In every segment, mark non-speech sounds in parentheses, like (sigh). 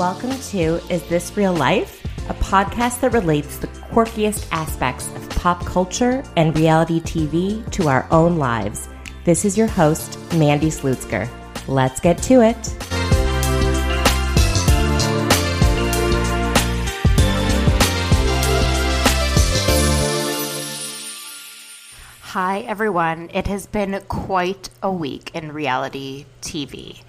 Welcome to Is This Real Life? A podcast that relates the quirkiest aspects of pop culture and reality TV to our own lives. This is your host, Mandy Slutzker. Let's get to it. Hi, everyone. It has been quite a week in reality TV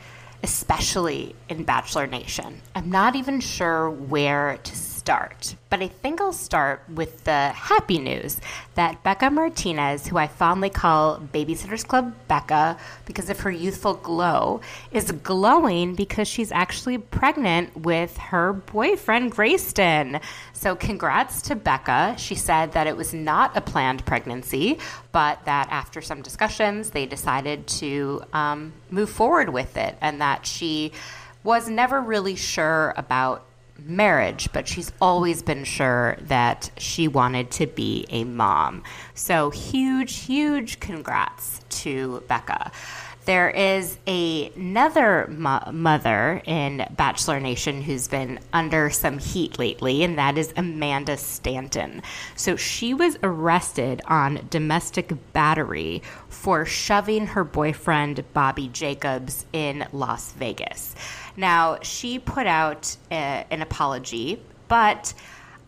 especially in Bachelor Nation. I'm not even sure where to start, but I think I'll start with the happy news that Becca Martinez, who I fondly call Babysitters Club Becca because of her youthful glow, is glowing because she's actually pregnant with her boyfriend, Grayston. So, congrats to Becca. She said that it was not a planned pregnancy, but that after some discussions, they decided to um, move forward with it and that she was never really sure about marriage, but she's always been sure that she wanted to be a mom. So, huge, huge congrats to Becca. There is a, another mo- mother in Bachelor Nation who's been under some heat lately, and that is Amanda Stanton. So she was arrested on domestic battery for shoving her boyfriend, Bobby Jacobs, in Las Vegas. Now, she put out a, an apology, but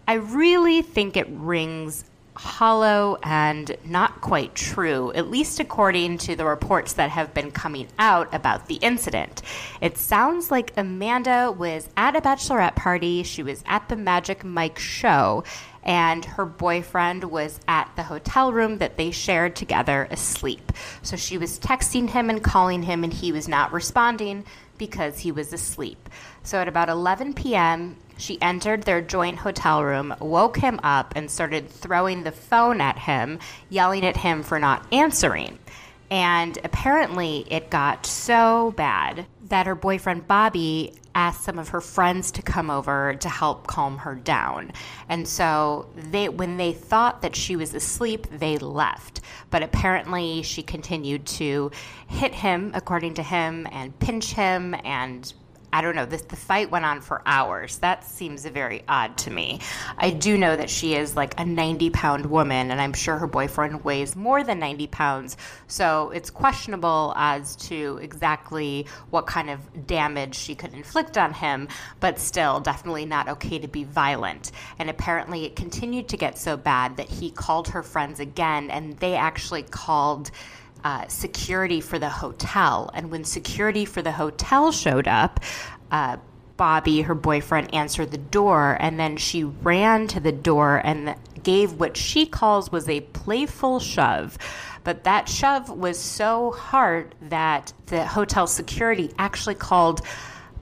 I really think it rings hollow and not quite true, at least according to the reports that have been coming out about the incident. It sounds like Amanda was at a bachelorette party, she was at the Magic Mike show, and her boyfriend was at the hotel room that they shared together asleep. So she was texting him and calling him, and he was not responding because he was asleep. So at about 11 p.m., she entered their joint hotel room, woke him up, and started throwing the phone at him, yelling at him for not answering. And apparently, it got so bad that her boyfriend Bobby asked some of her friends to come over to help calm her down. And so they when they thought that she was asleep, they left. But apparently she continued to hit him according to him and pinch him and I don't know, this, the fight went on for hours. That seems very odd to me. I do know that she is like a 90 pound woman, and I'm sure her boyfriend weighs more than 90 pounds. So it's questionable as to exactly what kind of damage she could inflict on him, but still, definitely not okay to be violent. And apparently, it continued to get so bad that he called her friends again, and they actually called uh, security for the hotel. And when security for the hotel showed up, uh, Bobby, her boyfriend, answered the door, and then she ran to the door and gave what she calls was a playful shove. But that shove was so hard that the hotel security actually called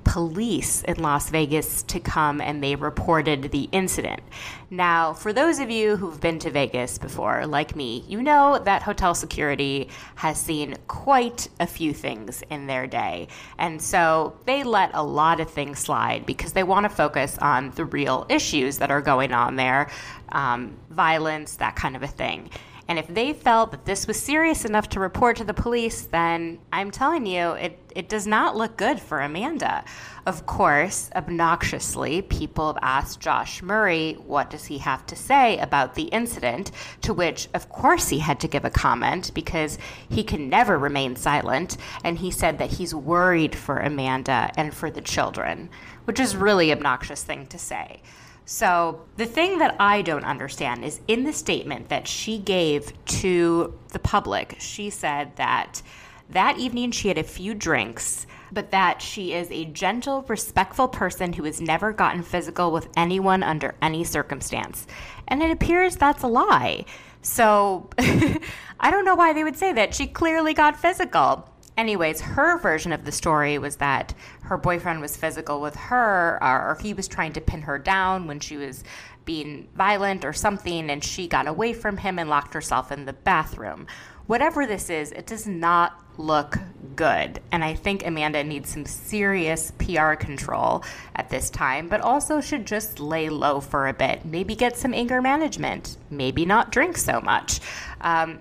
police in Las Vegas to come and they reported the incident. Now, for those of you who've been to Vegas before, like me, you know that hotel security has seen quite a few things in their day. And so they let a lot of things slide because they want to focus on the real issues that are going on there um, violence, that kind of a thing. And if they felt that this was serious enough to report to the police, then I'm telling you, it, it does not look good for Amanda. Of course, obnoxiously, people have asked Josh Murray what does he have to say about the incident, to which, of course, he had to give a comment because he can never remain silent. And he said that he's worried for Amanda and for the children, which is really obnoxious thing to say. So, the thing that I don't understand is in the statement that she gave to the public, she said that that evening she had a few drinks, but that she is a gentle, respectful person who has never gotten physical with anyone under any circumstance. And it appears that's a lie. So, (laughs) I don't know why they would say that. She clearly got physical anyways, her version of the story was that her boyfriend was physical with her, or he was trying to pin her down when she was being violent or something, and she got away from him and locked herself in the bathroom. Whatever this is, it does not look good. And I think Amanda needs some serious PR control at this time, but also should just lay low for a bit. Maybe get some anger management. Maybe not drink so much. Um,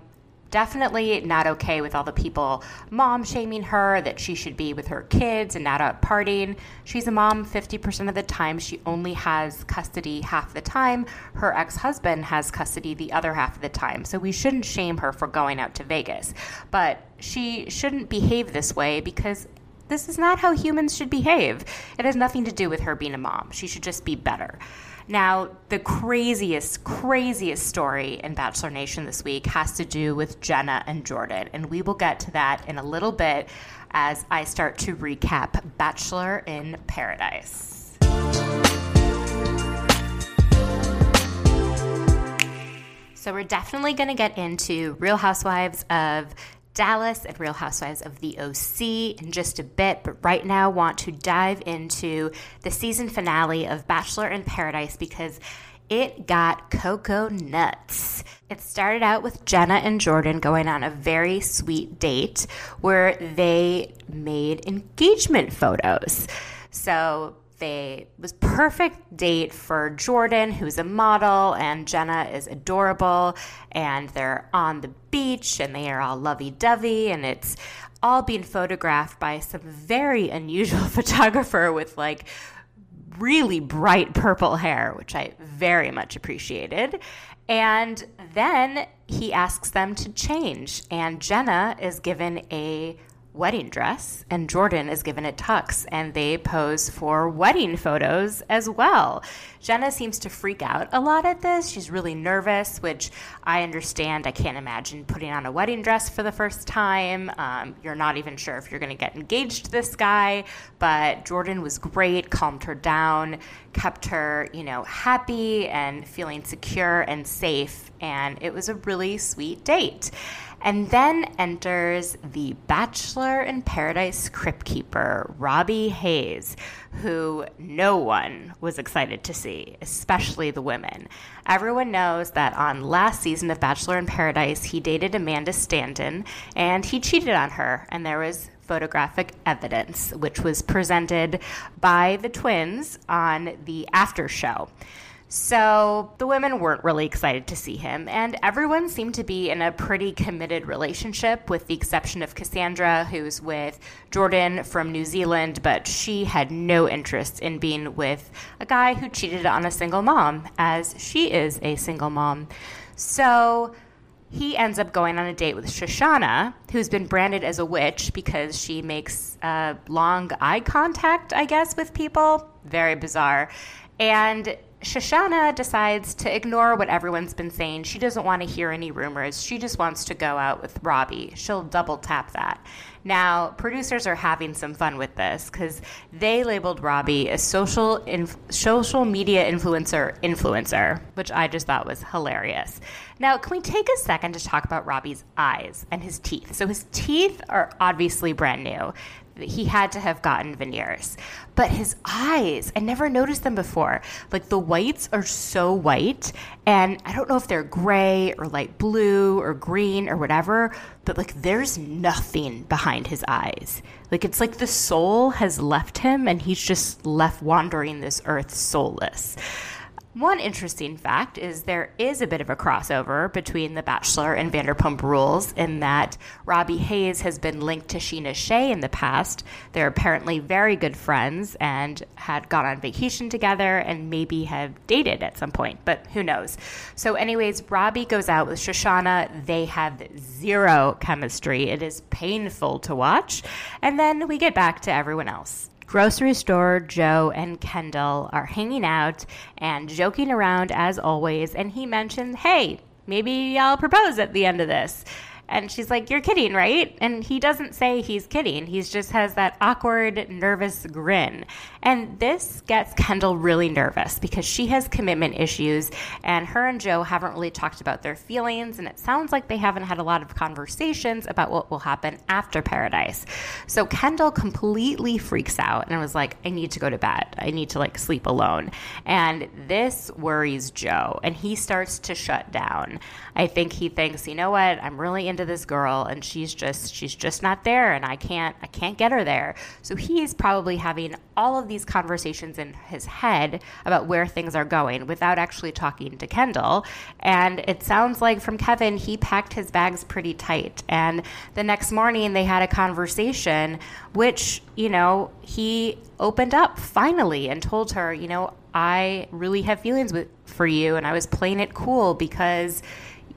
definitely not okay with all the people mom shaming her that she should be with her kids and not out partying. She's a mom 50% of the time. She only has custody half the time. Her ex husband has custody the other half of the time. So we shouldn't shame her for going out to Vegas. But she shouldn't behave this way because this is not how humans should behave. It has nothing to do with her being a mom. She should just be better. Now, the craziest, craziest story in Bachelor Nation this week has to do with Jenna and Jordan, and we will get to that in a little bit as I start to recap Bachelor in Paradise. So, we're definitely going to get into Real Housewives of Dallas and Real Housewives of the OC in just a bit, but right now want to dive into the season finale of Bachelor in Paradise because it got cocoa nuts. It started out with Jenna and Jordan going on a very sweet date where they made engagement photos. So they was perfect date for Jordan, who's a model, and Jenna is adorable, and they're on the beach and they are all lovey-dovey, and it's all being photographed by some very unusual (laughs) photographer with like really bright purple hair, which I very much appreciated. And then he asks them to change, and Jenna is given a wedding dress, and Jordan is given a tux, and they pose for wedding photos as well. Jenna seems to freak out a lot at this. She's really nervous, which I understand. I can't imagine putting on a wedding dress for the first time. Um, you're not even sure if you're going to get engaged to this guy, but Jordan was great, calmed her down, kept her, you know, happy and feeling secure and safe, and it was a really sweet date. And then enters the Bachelor in Paradise crypt keeper, Robby Hayes, who no one was excited to see, especially the women. Everyone knows that on last season of Bachelor in Paradise, he dated Amanda Stanton and he cheated on her, and there was photographic evidence, which was presented by the twins on the after show. So the women weren't really excited to see him, and everyone seemed to be in a pretty committed relationship, with the exception of Cassandra, who's with Jordan from New Zealand, but she had no interest in being with a guy who cheated on a single mom, as she is a single mom. So he ends up going on a date with Shushanna, who's been branded as a witch because she makes uh, long eye contact, I guess, with people. Very bizarre. And Shushanna decides to ignore what everyone's been saying. She doesn't want to hear any rumors. She just wants to go out with Robby. She'll double tap that. Now, producers are having some fun with this because they labeled Robby a social inf- social media influencer influencer, which I just thought was hilarious. Now, can we take a second to talk about Robby's eyes and his teeth? So his teeth are obviously brand new he had to have gotten veneers. But his eyes, I never noticed them before. Like the whites are so white, and I don't know if they're gray or light blue or green or whatever, but like there's nothing behind his eyes. Like it's like the soul has left him and he's just left wandering this earth soulless. One interesting fact is there is a bit of a crossover between The Bachelor and Vanderpump Rules in that Robby Hayes has been linked to Scheana Shay in the past. They're apparently very good friends and had gone on vacation together and maybe have dated at some point, but who knows? So, anyways, Robby goes out with Shushanna. They have zero chemistry. It is painful to watch. And then we get back to everyone else grocery store, Joe and Kendall are hanging out and joking around as always. And he mentions, hey, maybe I'll propose at the end of this. And she's like, You're kidding, right? And he doesn't say he's kidding. He just has that awkward, nervous grin. And this gets Kendall really nervous because she has commitment issues and her and Joe haven't really talked about their feelings. And it sounds like they haven't had a lot of conversations about what will happen after paradise. So Kendall completely freaks out and was like, I need to go to bed. I need to like sleep alone. And this worries Joe and he starts to shut down. I think he thinks, you know what? I'm really into this girl and she's just she's just not there and I can't I can't get her there. So he's probably having all of these conversations in his head about where things are going without actually talking to Kendall. And it sounds like from Kevin, he packed his bags pretty tight. And the next morning, they had a conversation, which, you know, he opened up finally and told her, you know, I really have feelings with, for you. And I was playing it cool because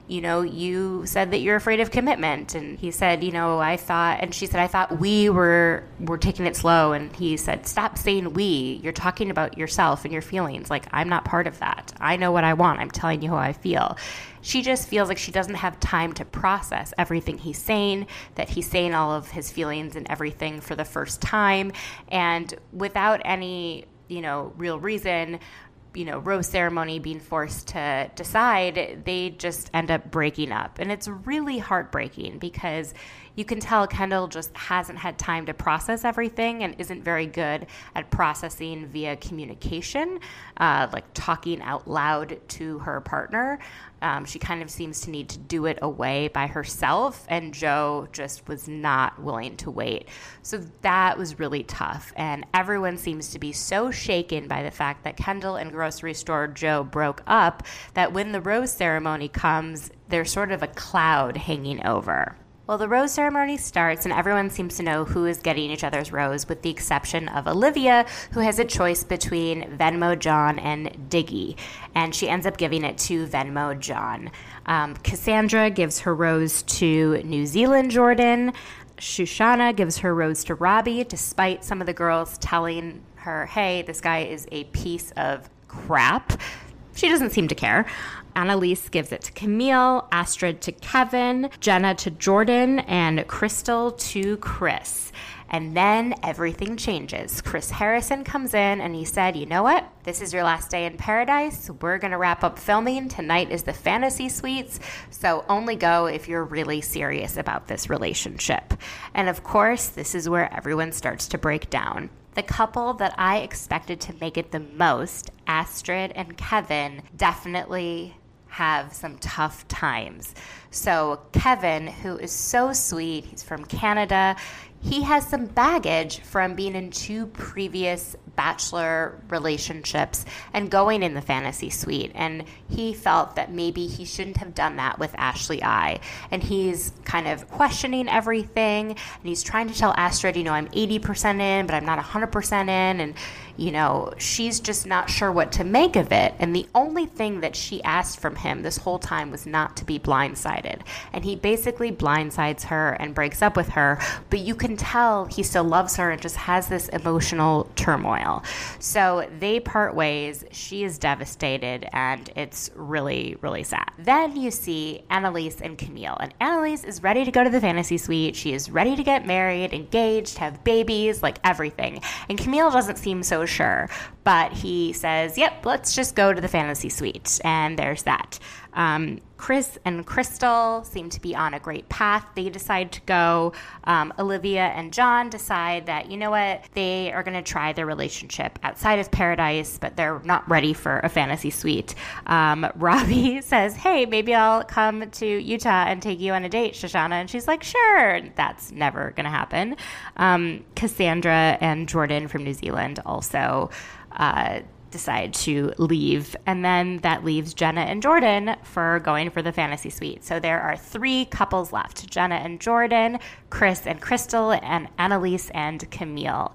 you know, you said that you're afraid of commitment. And he said, you know, I thought, and she said, I thought we were, were taking it slow. And he said, stop saying we. You're talking about yourself and your feelings. Like, I'm not part of that. I know what I want. I'm telling you how I feel. She just feels like she doesn't have time to process everything he's saying, that he's saying all of his feelings and everything for the first time. And without any, you know, real reason, you know, rose ceremony being forced to decide, they just end up breaking up. And it's really heartbreaking because you can tell Kendall just hasn't had time to process everything and isn't very good at processing via communication, uh, like talking out loud to her partner. Um, she kind of seems to need to do it away by herself, and Joe just was not willing to wait. So that was really tough. And everyone seems to be so shaken by the fact that Kendall and grocery store Joe broke up that when the rose ceremony comes, there's sort of a cloud hanging over. Well, the rose ceremony starts, and everyone seems to know who is getting each other's rose, with the exception of Olivia, who has a choice between Venmo John and Diggy. And she ends up giving it to Venmo John. Um, Cassandra gives her rose to New Zealand Jordan. Shushanna gives her rose to Robby, despite some of the girls telling her, hey, this guy is a piece of crap. She doesn't seem to care. Annaliese gives it to Kamil, Astrid to Kevin, Jenna to Jordan, and Krystal to Chris. And then everything changes. Chris Harrison comes in and he said, You know what? This is your last day in paradise. We're going to wrap up filming. Tonight is the fantasy suites. So only go if you're really serious about this relationship. And of course, this is where everyone starts to break down. The couple that I expected to make it the most, Astrid and Kevin, definitely have some tough times. So, Kevin, who is so sweet, he's from Canada, he has some baggage from being in two previous bachelor relationships and going in the fantasy suite. And he felt that maybe he shouldn't have done that with Ashley I. And he's kind of questioning everything. And he's trying to tell Astrid, you know, I'm 80% in, but I'm not 100% in. And, you know, she's just not sure what to make of it. And the only thing that she asked from him this whole time was not to be blindsided. And he basically blindsides her and breaks up with her. But you can tell he still loves her and just has this emotional turmoil. So they part ways. She is devastated and it's really, really sad. Then you see Annaliese and Kamil. And Annaliese is ready to go to the fantasy suite. She is ready to get married, engaged, have babies, like everything. And Kamil doesn't seem so sure, but he says, yep, let's just go to the fantasy suite. And there's that. Um, Chris and Krystal seem to be on a great path. They decide to go. Um, Olivia and John decide that, you know what, they are going to try their relationship outside of paradise, but they're not ready for a fantasy suite. Um, (laughs) Robby says, hey, maybe I'll come to Utah and take you on a date, Shushanna. And she's like, sure. That's never going to happen. Um, Cassandra and Jordan from New Zealand also. Uh, decide to leave. And then that leaves Jenna and Jordan for going for the fantasy suite. So there are three couples left Jenna and Jordan, Chris and Krystal, and Annaliese and Kamil.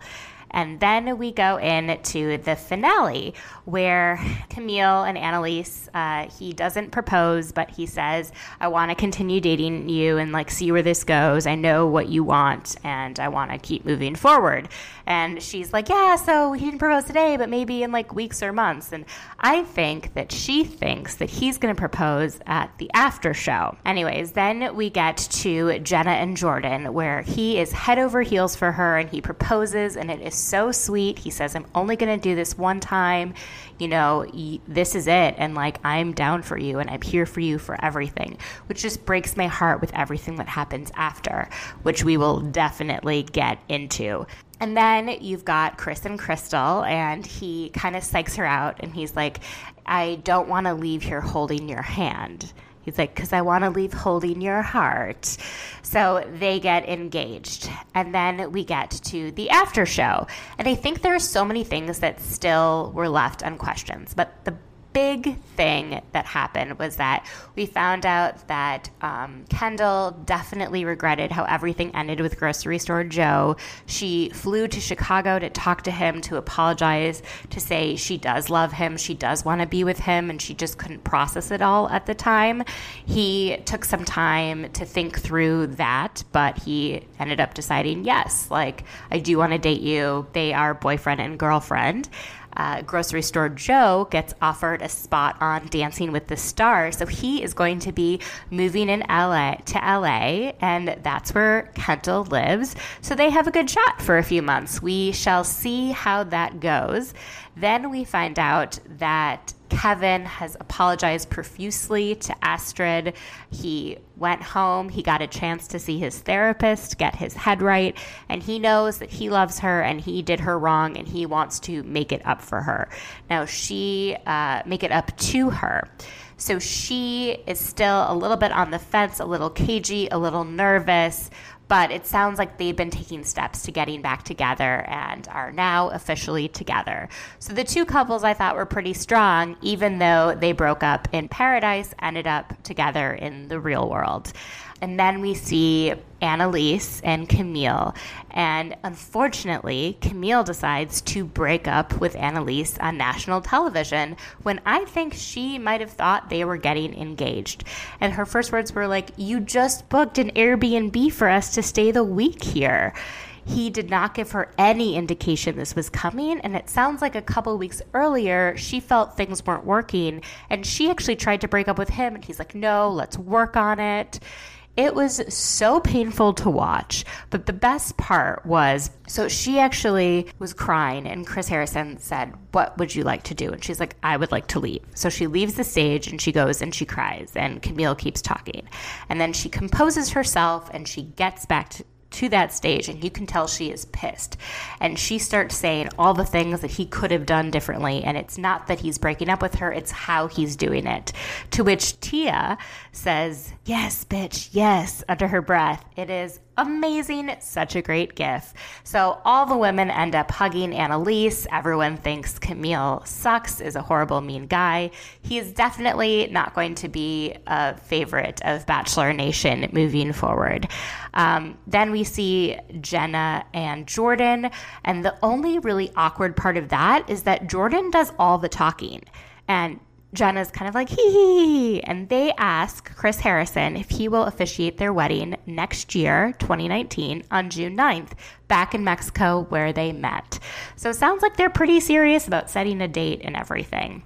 And then we go in to the finale where Kamil and Annaliese, uh, he doesn't propose, but he says, I want to continue dating you and like see where this goes. I know what you want and I want to keep moving forward. And she's like, Yeah, so he didn't propose today, but maybe in like weeks or months. And I think that she thinks that he's going to propose at the after show. Anyways, then we get to Jenna and Jordan, where he is head over heels for her and he proposes, and it is so sweet. He says, I'm only going to do this one time. You know, this is it. And like, I'm down for you and I'm here for you for everything, which just breaks my heart with everything that happens after, which we will definitely get into. And then you've got Chris and Krystal, and he kind of psychs her out, and he's like, I don't want to leave here holding your hand. He's like, because I want to leave holding your heart. So they get engaged. And then we get to the after show. And I think there are so many things that still were left unquestioned. But the big thing that happened was that we found out that um, Kendall definitely regretted how everything ended with Grocery Store Joe. She flew to Chicago to talk to him, to apologize, to say she does love him, she does want to be with him, and she just couldn't process it all at the time. He took some time to think through that, but he ended up deciding yes, like, I do want to date you. They are boyfriend and girlfriend uh, grocery store Joe gets offered a spot on Dancing with the Stars. So he is going to be moving in LA to LA, and that's where Kendall lives. So they have a good shot for a few months. We shall see how that goes. Then we find out that Kevin has apologized profusely to Astrid. He went home, he got a chance to see his therapist, get his head right, and he knows that he loves her and he did her wrong and he wants to make it up for her. Now, she, uh, make it up to her. So she is still a little bit on the fence, a little cagey, a little nervous, but it sounds like they've been taking steps to getting back together and are now officially together. So the two couples I thought were pretty strong, even though they broke up in paradise, ended up together in the real world. And then we see Annaliese and Kamil. And unfortunately, Kamil decides to break up with Annaliese on national television when I think she might have thought they were getting engaged. And her first words were like, You just booked an Airbnb for us to stay the week here. He did not give her any indication this was coming, and it sounds like a couple weeks earlier she felt things weren't working, and she actually tried to break up with him, and he's like, No, let's work on it. It was so painful to watch. But the best part was so she actually was crying, and Chris Harrison said, What would you like to do? And she's like, I would like to leave. So she leaves the stage and she goes and she cries, and Kamil keeps talking. And then she composes herself and she gets back to to that stage and you can tell she is pissed and she starts saying all the things that he could have done differently and it's not that he's breaking up with her it's how he's doing it to which tia says yes bitch yes under her breath it is amazing, such a great gif. So all the women end up hugging Annaliese. Everyone thinks Kamil sucks, is a horrible, mean guy. He is definitely not going to be a favorite of Bachelor Nation moving forward. Um, then we see Jenna and Jordan, and the only really awkward part of that is that Jordan does all the talking. And Jenna's kind of like, hee hee. And they ask Chris Harrison if he will officiate their wedding next year, 2019, on June 9th, back in Mexico where they met. So it sounds like they're pretty serious about setting a date and everything.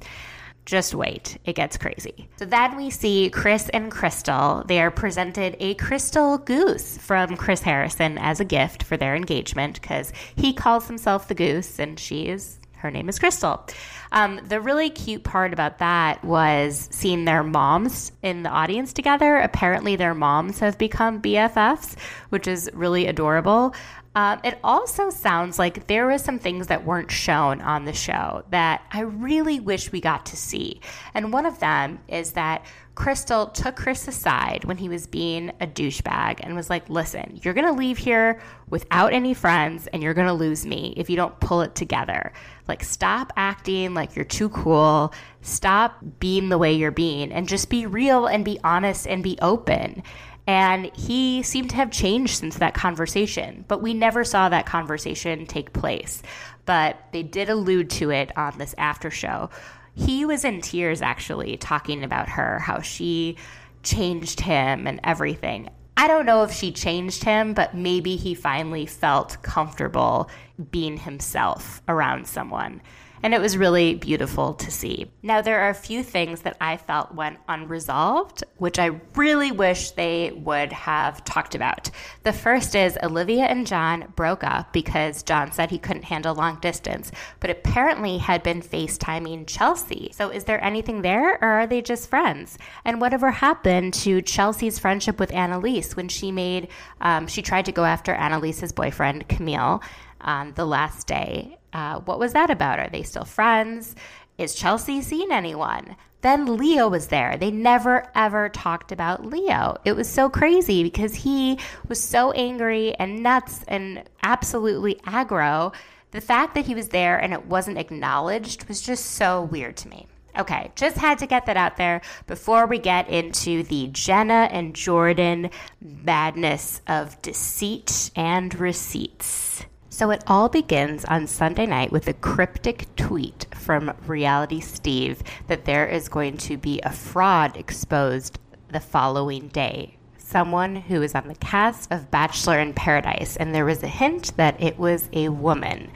Just wait, it gets crazy. So then we see Chris and Krystal. They are presented a crystal goose from Chris Harrison as a gift for their engagement because he calls himself the goose and she is her name is Krystal. Um, the really cute part about that was seeing their moms in the audience together. Apparently, their moms have become BFFs, which is really adorable. Um, it also sounds like there were some things that weren't shown on the show that I really wish we got to see. And one of them is that Krystal took Chris aside when he was being a douchebag and was like, listen, you're going to leave here without any friends and you're going to lose me if you don't pull it together. Like, stop acting like you're too cool. Stop being the way you're being and just be real and be honest and be open. And he seemed to have changed since that conversation, but we never saw that conversation take place. But they did allude to it on this after show. He was in tears actually talking about her, how she changed him and everything. I don't know if she changed him, but maybe he finally felt comfortable being himself around someone and it was really beautiful to see. Now, there are a few things that I felt went unresolved, which I really wish they would have talked about. The first is Olivia and John broke up because John said he couldn't handle long distance, but apparently had been FaceTiming Chelsea. So, is there anything there, or are they just friends? And whatever happened to Chelsea's friendship with Annaliese when she made, um, she tried to go after Annaliese's boyfriend, Kamil? On the last day. Uh, what was that about? Are they still friends? Is Chelsea seen anyone? Then Leo was there. They never ever talked about Leo. It was so crazy because he was so angry and nuts and absolutely aggro. The fact that he was there and it wasn't acknowledged was just so weird to me. Okay, just had to get that out there before we get into the Jenna and Jordan madness of deceit and receipts. So it all begins on Sunday night with a cryptic tweet from Reality Steve that there is going to be a fraud exposed the following day. Someone who is on the cast of Bachelor in Paradise, and there was a hint that it was a woman.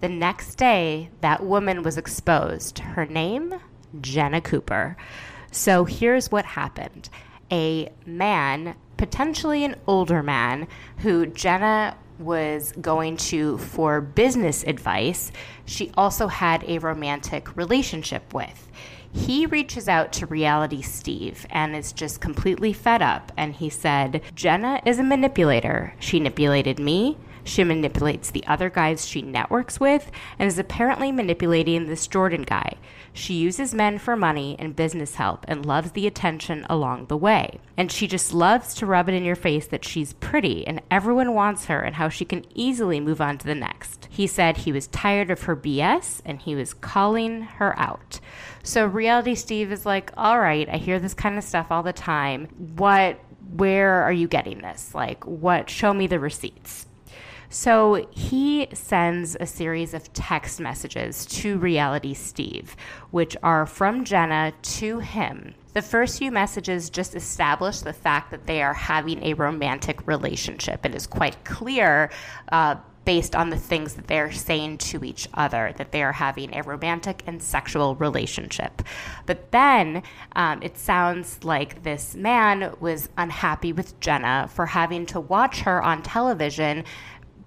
The next day, that woman was exposed. Her name? Jenna Cooper. So here's what happened a man, potentially an older man, who Jenna was going to for business advice, she also had a romantic relationship with. He reaches out to Reality Steve and is just completely fed up. And he said, Jenna is a manipulator. She manipulated me. She manipulates the other guys she networks with and is apparently manipulating this Jordan guy. She uses men for money and business help and loves the attention along the way. And she just loves to rub it in your face that she's pretty and everyone wants her and how she can easily move on to the next. He said he was tired of her BS and he was calling her out. So Reality Steve is like, all right, I hear this kind of stuff all the time. What, where are you getting this? Like, what, show me the receipts. So he sends a series of text messages to Reality Steve, which are from Jenna to him. The first few messages just establish the fact that they are having a romantic relationship. It is quite clear. Uh, based on the things that they're saying to each other, that they are having a romantic and sexual relationship. But then um, it sounds like this man was unhappy with Jenna for having to watch her on television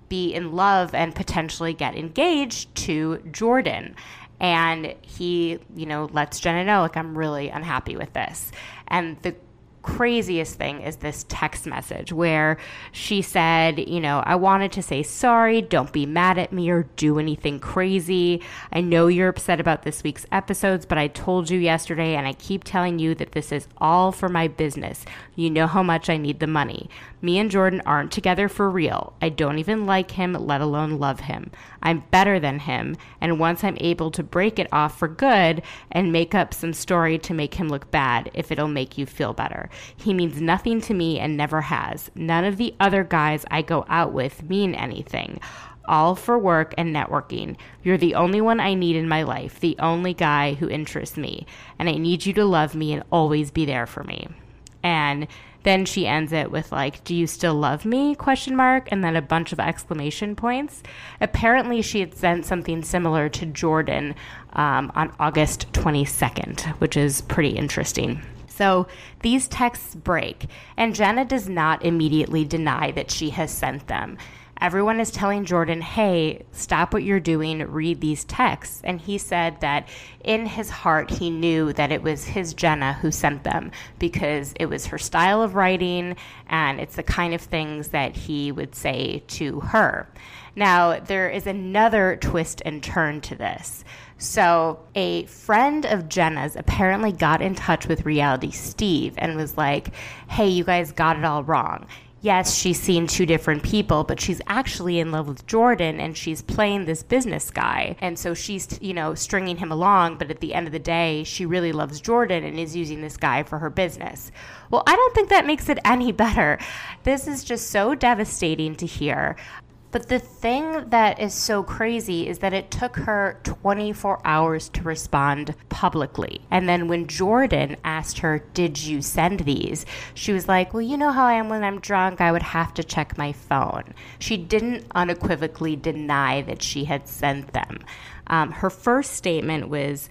be in love and potentially get engaged to Jordan. And he, you know, lets Jenna know, like, I'm really unhappy with this. And the craziest thing is this text message where she said, you know, I wanted to say sorry, don't be mad at me or do anything crazy. I know you're upset about this week's episodes, but I told you yesterday and I keep telling you that this is all for my business. You know how much I need the money. Me and Jordan aren't together for real. I don't even like him, let alone love him. I'm better than him, and once I'm able to break it off for good and make up some story to make him look bad, if it'll make you feel better. He means nothing to me and never has. None of the other guys I go out with mean anything all for work and networking. You're the only one I need in my life, the only guy who interests me, and I need you to love me and always be there for me. And then she ends it with like, "Do you still love me?" question mark and then a bunch of exclamation points. Apparently, she had sent something similar to Jordan um, on August 22nd, which is pretty interesting. So these texts break, and Jenna does not immediately deny that she has sent them. everyone is telling Jordan, hey, stop what you're doing, read these texts. And he said that in his heart, he knew that it was his Jenna who sent them because it was her style of writing and it's the kind of things that he would say to her. Now, there is another twist and turn to this. So, a friend of Jenna's apparently got in touch with Reality Steve and was like, hey, you guys got it all wrong yes, she's seen two different people, but she's actually in love with Jordan and she's playing this business guy. And so she's, you know, stringing him along, but at the end of the day, she really loves Jordan and is using this guy for her business. Well, I don't think that makes it any better. This is just so devastating to hear. But the thing that is so crazy is that it took her 24 hours to respond publicly. And then when Jordan asked her, Did you send these? She was like, Well, you know how I am when I'm drunk. I would have to check my phone. She didn't unequivocally deny that she had sent them. Um, her first statement was,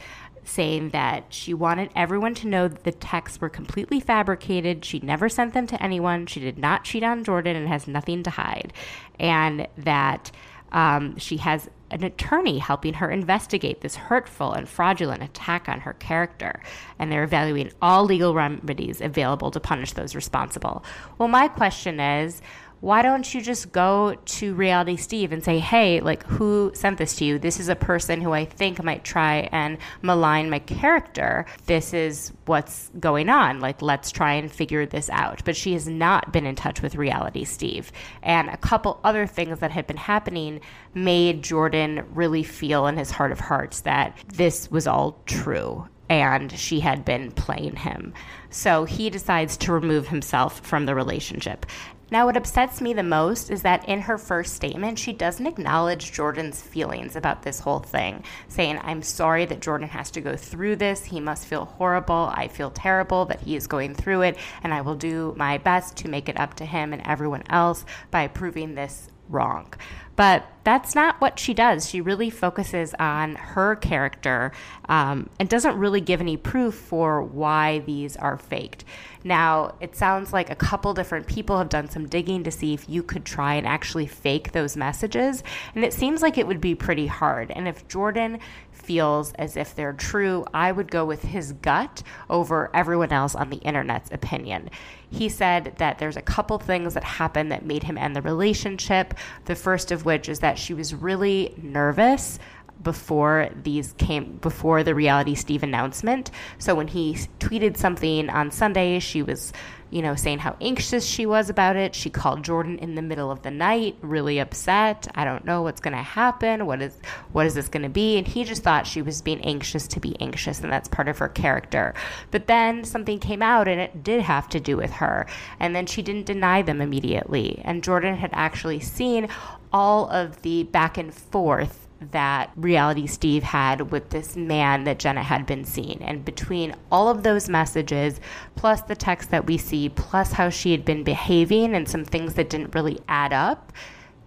saying that she wanted everyone to know that the texts were completely fabricated. She never sent them to anyone. She did not cheat on Jordan and has nothing to hide. And that um, she has an attorney helping her investigate this hurtful and fraudulent attack on her character, and they're evaluating all legal remedies available to punish those responsible. Well, my question is why don't you just go to Reality Steve and say, hey, like, who sent this to you? This is a person who I think might try and malign my character. This is what's going on. Like, let's try and figure this out. But she has not been in touch with Reality Steve. And a couple other things that had been happening made Jordan really feel in his heart of hearts that this was all true and she had been playing him. So he decides to remove himself from the relationship. Now, what upsets me the most is that in her first statement, she doesn't acknowledge Jordan's feelings about this whole thing, saying, I'm sorry that Jordan has to go through this. He must feel horrible. I feel terrible that he is going through it, and I will do my best to make it up to him and everyone else by proving this wrong. But that's not what she does. She really focuses on her character um, and doesn't really give any proof for why these are faked. Now, it sounds like a couple different people have done some digging to see if you could try and actually fake those messages. And it seems like it would be pretty hard. And if Jordan feels as if they're true, I would go with his gut over everyone else on the internet's opinion. He said that there's a couple things that happened that made him end the relationship. The first of which is that she was really nervous before these came before the reality steve announcement. So when he tweeted something on sunday she was you know saying how anxious she was about it. She called jordan in the middle of the night really upset. I don't know what's going to happen. What is what is this going to be? And he just thought she was being anxious to be anxious and that's part of her character. But then something came out and it did have to do with her. And then she didn't deny them immediately. And jordan had actually seen all of the back and forth that reality Steve had with this man that Jenna had been seeing. And between all of those messages, plus the text that we see, plus how she had been behaving and some things that didn't really add up,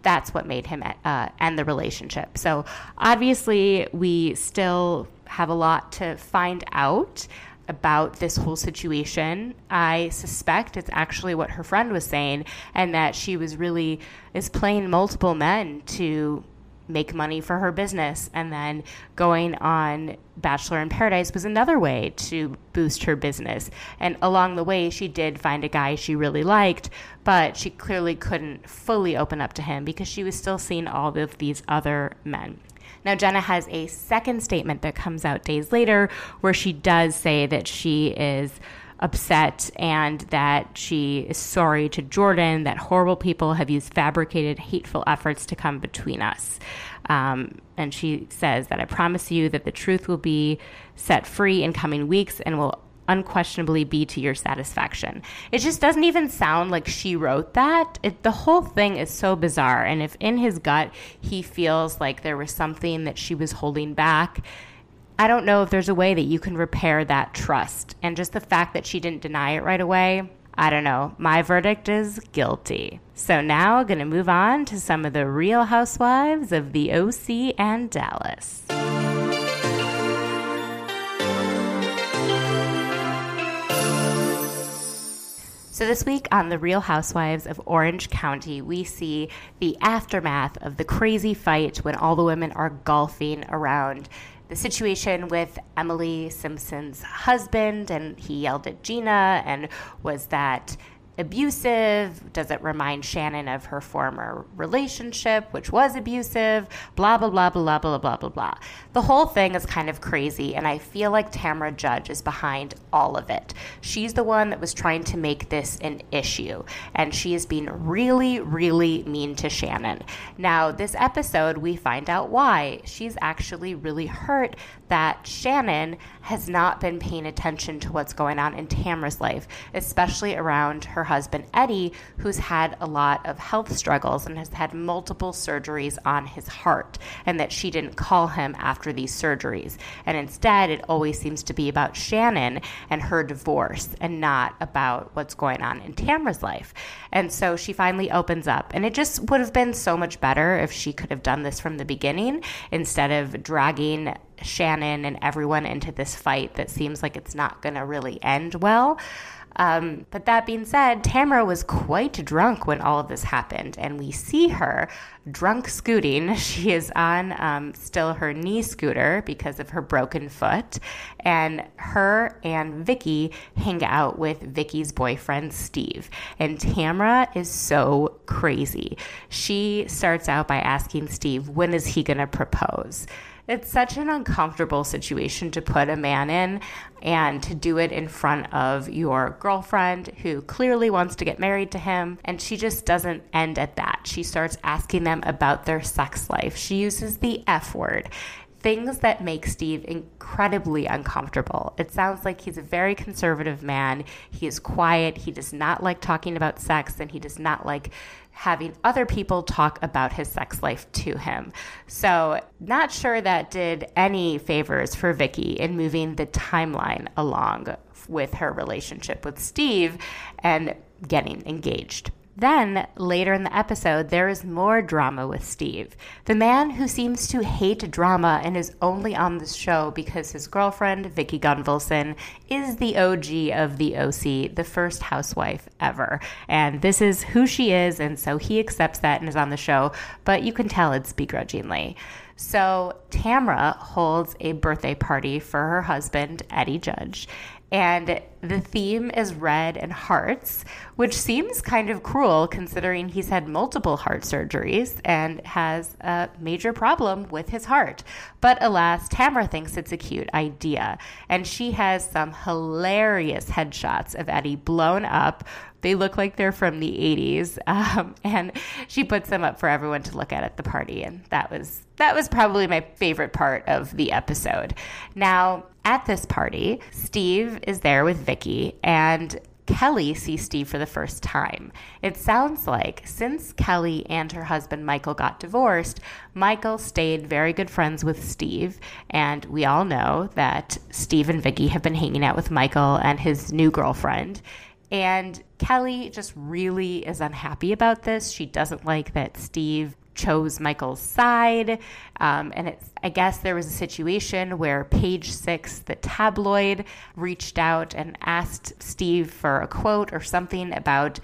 that's what made him uh, end the relationship. So obviously, we still have a lot to find out about this whole situation. I suspect it's actually what her friend was saying, and that she was really is playing multiple men to make money for her business. And then going on Bachelor in Paradise was another way to boost her business. And along the way, she did find a guy she really liked, but she clearly couldn't fully open up to him because she was still seeing all of these other men. Now, Jenna has a second statement that comes out days later where she does say that she is upset and that she is sorry to Jordan that horrible people have used fabricated, hateful efforts to come between us. Um, and she says that I promise you that the truth will be set free in coming weeks and will unquestionably be to your satisfaction. It just doesn't even sound like she wrote that. It, the whole thing is so bizarre. And if in his gut he feels like there was something that she was holding back, I don't know if there's a way that you can repair that trust. And just the fact that she didn't deny it right away, I don't know. My verdict is guilty. So now, to move on to some of the real housewives of the OC and Dallas. So, this week on The Real Housewives of Orange County, we see the aftermath of the crazy fight when all the women are golfing around the situation with Emily Simpson's husband, and he yelled at Gina, and was that abusive? Does it remind Shannon of her former relationship, which was abusive? Blah, blah, blah, blah, blah, blah, blah, blah. The whole thing is kind of crazy, and I feel like Tamra Judge is behind all of it. She's the one that was trying to make this an issue, and she has been really, really mean to Shannon. Now, this episode, we find out why. She's actually really hurt that Shannon has not been paying attention to what's going on in Tamra's life, especially around her husband Eddie, who's had a lot of health struggles and has had multiple surgeries on his heart, and that she didn't call him after these surgeries. And instead, it always seems to be about Shannon and her divorce and not about what's going on in Tamra's life. And so she finally opens up, and it just would have been so much better if she could have done this from the beginning instead of dragging Shannon and everyone into this fight that seems like it's not going to really end well. Um, but that being said, Tamra was quite drunk when all of this happened, and we see her drunk scooting. (laughs) She is on um, still her knee scooter because of her broken foot, and her and Vicki hang out with Vicki's boyfriend Steve. And Tamara is so crazy. She starts out by asking Steve, "When is he going to propose?" It's such an uncomfortable situation to put a man in and to do it in front of your girlfriend who clearly wants to get married to him. And she just doesn't end at that. She starts asking them about their sex life. She uses the F word things that make Steve incredibly uncomfortable. It sounds like he's a very conservative man. He is quiet. He does not like talking about sex and he does not like having other people talk about his sex life to him. So, not sure that did any favors for Vicki in moving the timeline along with her relationship with Steve and getting engaged. Then, later in the episode, there is more drama with Steve. The man who seems to hate drama and is only on the show because his girlfriend, Vicki Gunvalson, is the OG of the OC, the first housewife ever. And this is who she is, and so he accepts that and is on the show, but you can tell it's begrudgingly. So, Tamra holds a birthday party for her husband, Eddie Judge, and the theme is red and hearts, which seems kind of cruel considering he's had multiple heart surgeries and has a major problem with his heart. But alas, Tamra thinks it's a cute idea, and she has some hilarious headshots of Eddie blown up. They look like they're from the 80s, (laughs) um, and she puts them up for everyone to look at at the party, and that was that was probably my favorite part of the episode. Now, at this party, Steve is there with Vicki and Kelly sees Steve for the first time. It sounds like since Kelly and her husband Michael got divorced, Michael stayed very good friends with Steve, and we all know that Steve and Vicki have been hanging out with Michael and his new girlfriend. And Kelly just really is unhappy about this. She doesn't like that Steve chose Michael's side. Um, and it's, I guess there was a situation where Page Six, the tabloid, reached out and asked Steve for a quote or something about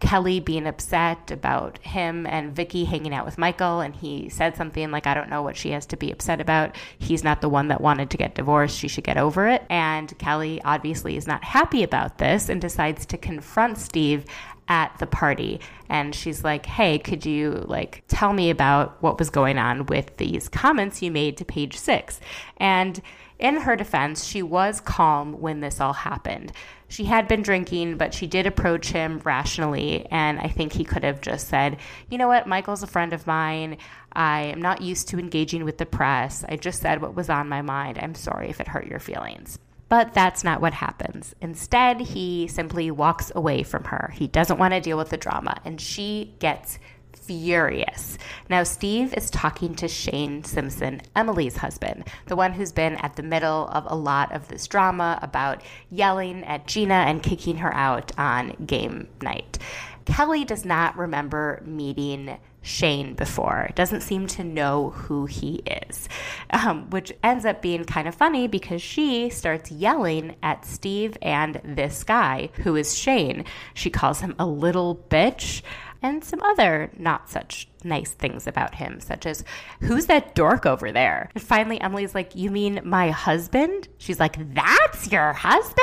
Kelly being upset about him and Vicki hanging out with Michael, and he said something like, I don't know what she has to be upset about. He's not the one that wanted to get divorced. She should get over it. And Kelly obviously is not happy about this and decides to confront Steve at the party. And she's like hey could you like tell me about what was going on with these comments you made to page six? And in her defense she was calm when this all happened. She had been drinking but she did approach him rationally. And i think he could have just said you know what? Michael's a friend of mine. I am not used to engaging with the press. I just said what was on my mind. I'm sorry if it hurt your feelings but that's not what happens. Instead, he simply walks away from her. He doesn't want to deal with the drama, and she gets furious. Now, Steve is talking to Shane Simpson, Emily's husband, the one who's been at the middle of a lot of this drama about yelling at Gina and kicking her out on game night. Kelly does not remember meeting Shane before, doesn't seem to know who he is, um, which ends up being kind of funny because she starts yelling at Steve and this guy, who is Shane. She calls him a little bitch and some other not such nice things about him, such as, Who's that dork over there? And finally, Emily's like, You mean my husband? She's like, That's your husband?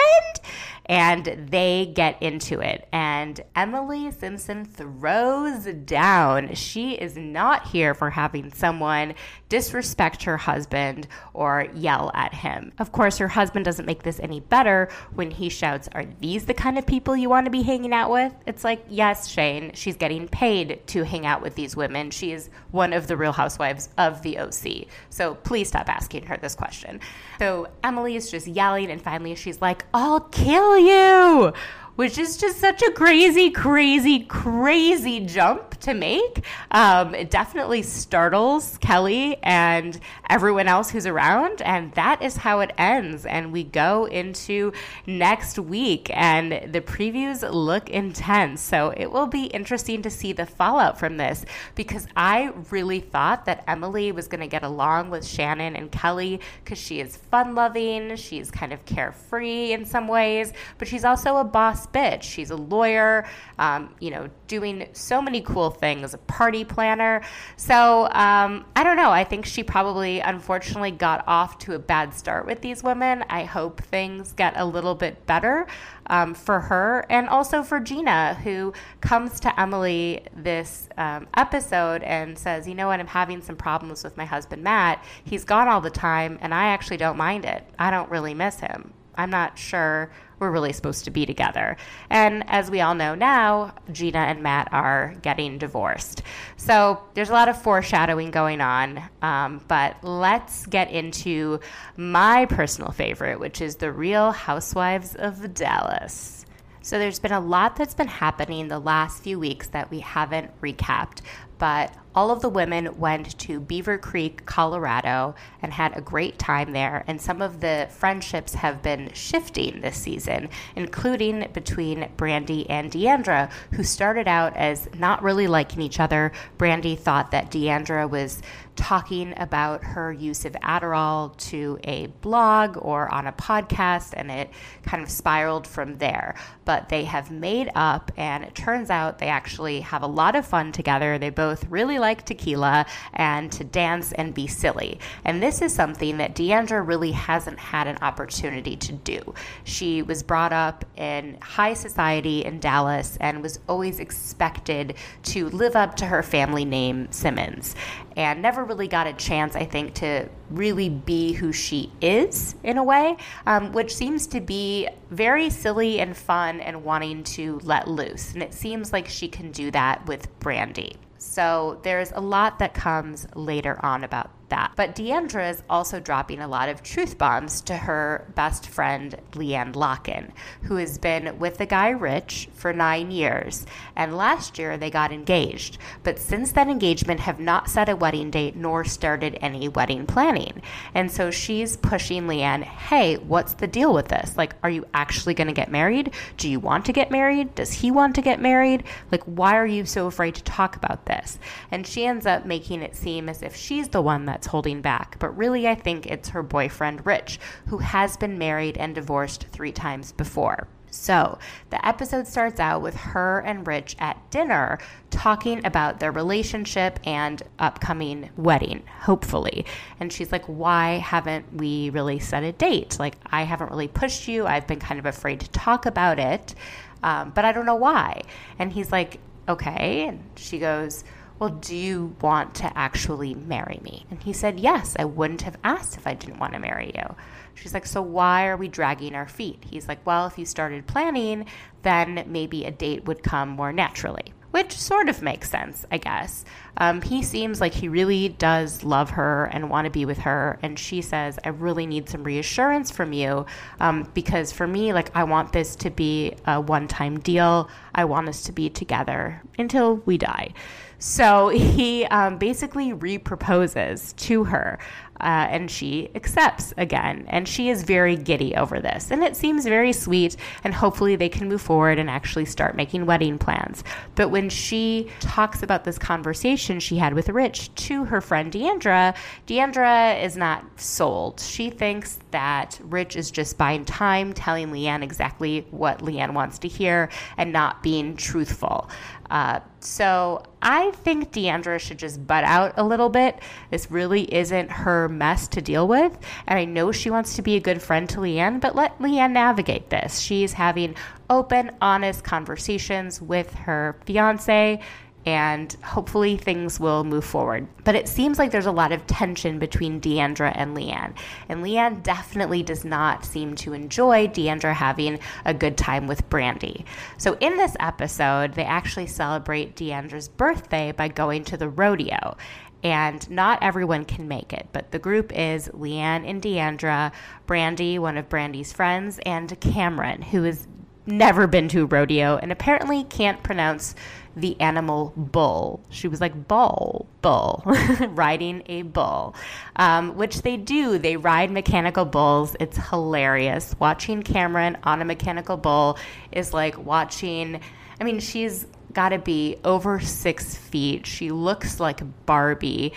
And they get into it. And Emily Simpson throws down. She is not here for having someone disrespect her husband or yell at him. Of course, her husband doesn't make this any better when he shouts, Are these the kind of people you want to be hanging out with? It's like, Yes, Shane, she's getting paid to hang out with these women. And she is one of the real housewives of the OC. So please stop asking her this question. So Emily is just yelling, and finally she's like, I'll kill you which is just such a crazy, crazy, crazy jump to make. Um, it definitely startles Kelly and everyone else who's around, and that is how it ends. And we go into next week, and the previews look intense. So it will be interesting to see the fallout from this because I really thought that Emily was going to get along with Shannon and Kelly because she is fun loving, she's kind of carefree in some ways, but she's also a boss boss bitch. She's a lawyer, um, you know, doing so many cool things, a party planner. So um, I don't know. I think she probably, unfortunately, got off to a bad start with these women. I hope things get a little bit better um, for her and also for Gina, who comes to Emily this um, episode and says, You know what? I'm having some problems with my husband, Matt. He's gone all the time, and I actually don't mind it. I don't really miss him. I'm not sure we're really supposed to be together. And as we all know now, Gina and Matt are getting divorced. So there's a lot of foreshadowing going on. Um, but let's get into my personal favorite, which is The Real Housewives of Dallas. So there's been a lot that's been happening the last few weeks that we haven't recapped, but all of the women went to Beaver Creek, Colorado, and had a great time there. And some of the friendships have been shifting this season, including between Brandi and D'Andra, who started out as not really liking each other. Brandi thought that D'Andra was talking about her use of Adderall to a blog or on a podcast, and it kind of spiraled from there. But they have made up, and it turns out they actually have a lot of fun together. They both really like tequila and to dance and be silly. And this is something that D'Andra really hasn't had an opportunity to do. She was brought up in high society in Dallas and was always expected to live up to her family name, Simmons and never really got a chance, I think, to really be who she is in a way, um, which seems to be very silly and fun and wanting to let loose. And it seems like she can do that with Brandi. So there's a lot that comes later on about that. But D'Andra is also dropping a lot of truth bombs to her best friend, LeeAnne Locken, who has been with the guy Rich for nine years. And last year they got engaged. But since that engagement, have not set a wedding date nor started any wedding planning. And so she's pushing LeeAnne, hey, what's the deal with this? Like, are you actually going to get married? Do you want to get married? Does he want to get married? Like, why are you so afraid to talk about this? And she ends up making it seem as if she's the one that that's holding back. But really, I think it's her boyfriend, Rich, who has been married and divorced three times before. So the episode starts out with her and Rich at dinner talking about their relationship and upcoming wedding, hopefully. And she's like, Why haven't we really set a date? Like, I haven't really pushed you. I've been kind of afraid to talk about it, um, but I don't know why. And he's like, Okay. And she goes, well, do you want to actually marry me? And he said, Yes, I wouldn't have asked if I didn't want to marry you. She's like, So why are we dragging our feet? He's like, Well, if you started planning, then maybe a date would come more naturally. Which sort of makes sense, I guess. Um, he seems like he really does love her and want to be with her. And she says, I really need some reassurance from you um, because for me, like, I want this to be a one time deal. I want us to be together until we die. So he um, basically reproposes to her. Uh, and she accepts again. And she is very giddy over this. And it seems very sweet. And hopefully they can move forward and actually start making wedding plans. But when she talks about this conversation she had with Rich to her friend D'Andra, D'Andra is not sold. She thinks that Rich is just buying time, telling LeeAnne exactly what LeeAnne wants to hear, and not being truthful. Uh, so I think D'Andra should just butt out a little bit. This really isn't her mess to deal with. And I know she wants to be a good friend to LeeAnne, but let LeeAnne navigate this. She's having open, honest conversations with her fiance and hopefully things will move forward. But it seems like there's a lot of tension between D'Andra and LeeAnne. And LeeAnne definitely does not seem to enjoy D'Andra having a good time with Brandi. So in this episode, they actually celebrate D'Andra's birthday by going to the rodeo. And not everyone can make it, but the group is LeeAnne and D'Andra, Brandi, one of Brandi's friends, and Kameron, who has never been to a rodeo and apparently can't pronounce the animal bull. She was like, bull, bull, (laughs) riding a bull, um, which they do. They ride mechanical bulls. It's hilarious. Watching Kameron on a mechanical bull is like watching, I mean, she's got to be over six feet. She looks like Barbie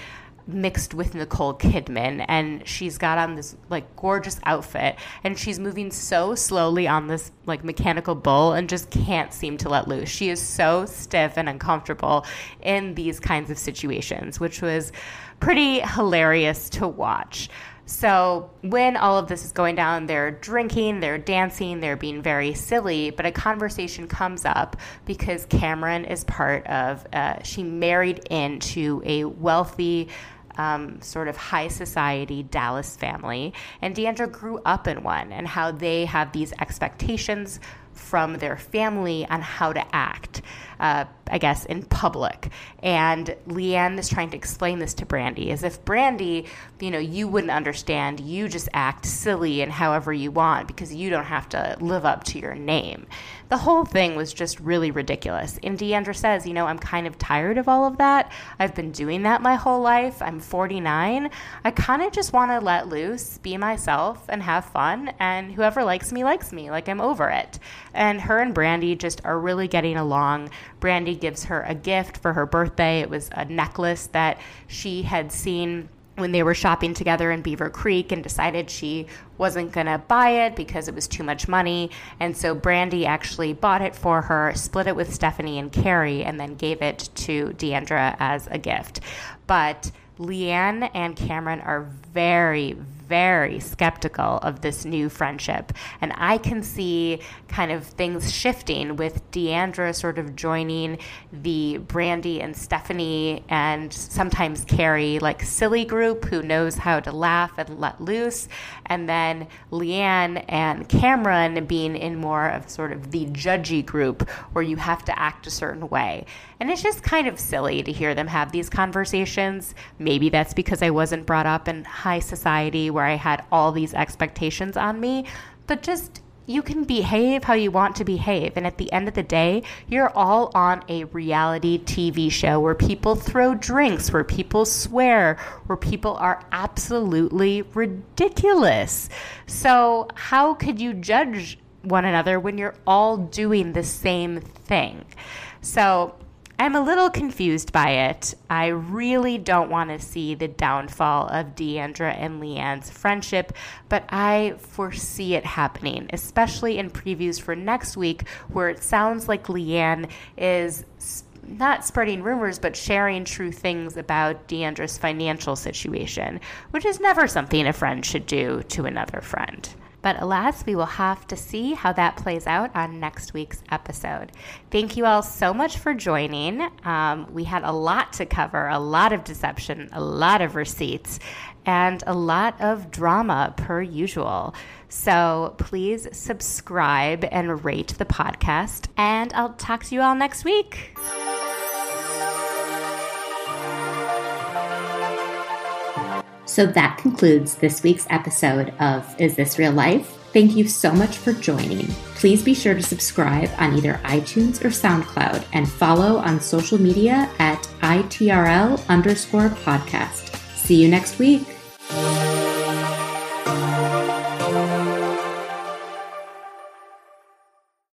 mixed with Nicole Kidman and she's got on this like gorgeous outfit and she's moving so slowly on this like mechanical bull and just can't seem to let loose. She is so stiff and uncomfortable in these kinds of situations, which was pretty hilarious to watch. So, when all of this is going down, they're drinking, they're dancing, they're being very silly, but a conversation comes up because Kameron is part of, uh, she married into a wealthy, um, sort of high society Dallas family. And D'Andra grew up in one, and how they have these expectations from their family on how to act, uh, I guess, in public. And LeeAnne is trying to explain this to Brandi as if Brandi, you know, you wouldn't understand. You just act silly and however you want because you don't have to live up to your name the whole thing was just really ridiculous. And D'Andra says, you know, I'm kind of tired of all of that. I've been doing that my whole life. I'm 49. I kind of just want to let loose, be myself, and have fun. And whoever likes me, likes me. Like, I'm over it. And her and Brandi just are really getting along. Brandi gives her a gift for her birthday. It was a necklace that she had seen when they were shopping together in Beaver Creek and decided she wasn't going to buy it because it was too much money. And so Brandi actually bought it for her, split it with Stephanie and Cary, and then gave it to D'Andra as a gift. But LeeAnne and Kameron are very, very skeptical of this new friendship. And I can see kind of things shifting with D'Andra sort of joining the Brandi and Stephanie and sometimes Cary, like silly group who knows how to laugh and let loose. And then LeeAnne and Kameron being in more of sort of the judgy group where you have to act a certain way. And it's just kind of silly to hear them have these conversations. Maybe that's because I wasn't brought up in high society where I had all these expectations on me, but just you can behave how you want to behave. And at the end of the day, you're all on a reality TV show where people throw drinks, where people swear, where people are absolutely ridiculous. So, how could you judge one another when you're all doing the same thing? So, I'm a little confused by it. I really don't want to see the downfall of D'Andra and LeeAnne's friendship, but I foresee it happening, especially in previews for next week, where it sounds like LeeAnne is not spreading rumors, but sharing true things about D'Andra's financial situation, which is never something a friend should do to another friend. But alas, we will have to see how that plays out on next week's episode. Thank you all so much for joining. Um, we had a lot to cover a lot of deception, a lot of receipts, and a lot of drama per usual. So please subscribe and rate the podcast, and I'll talk to you all next week. So that concludes this week's episode of Is This Real Life? Thank you so much for joining. Please be sure to subscribe on either iTunes or SoundCloud and follow on social media at ITRL underscore podcast. See you next week.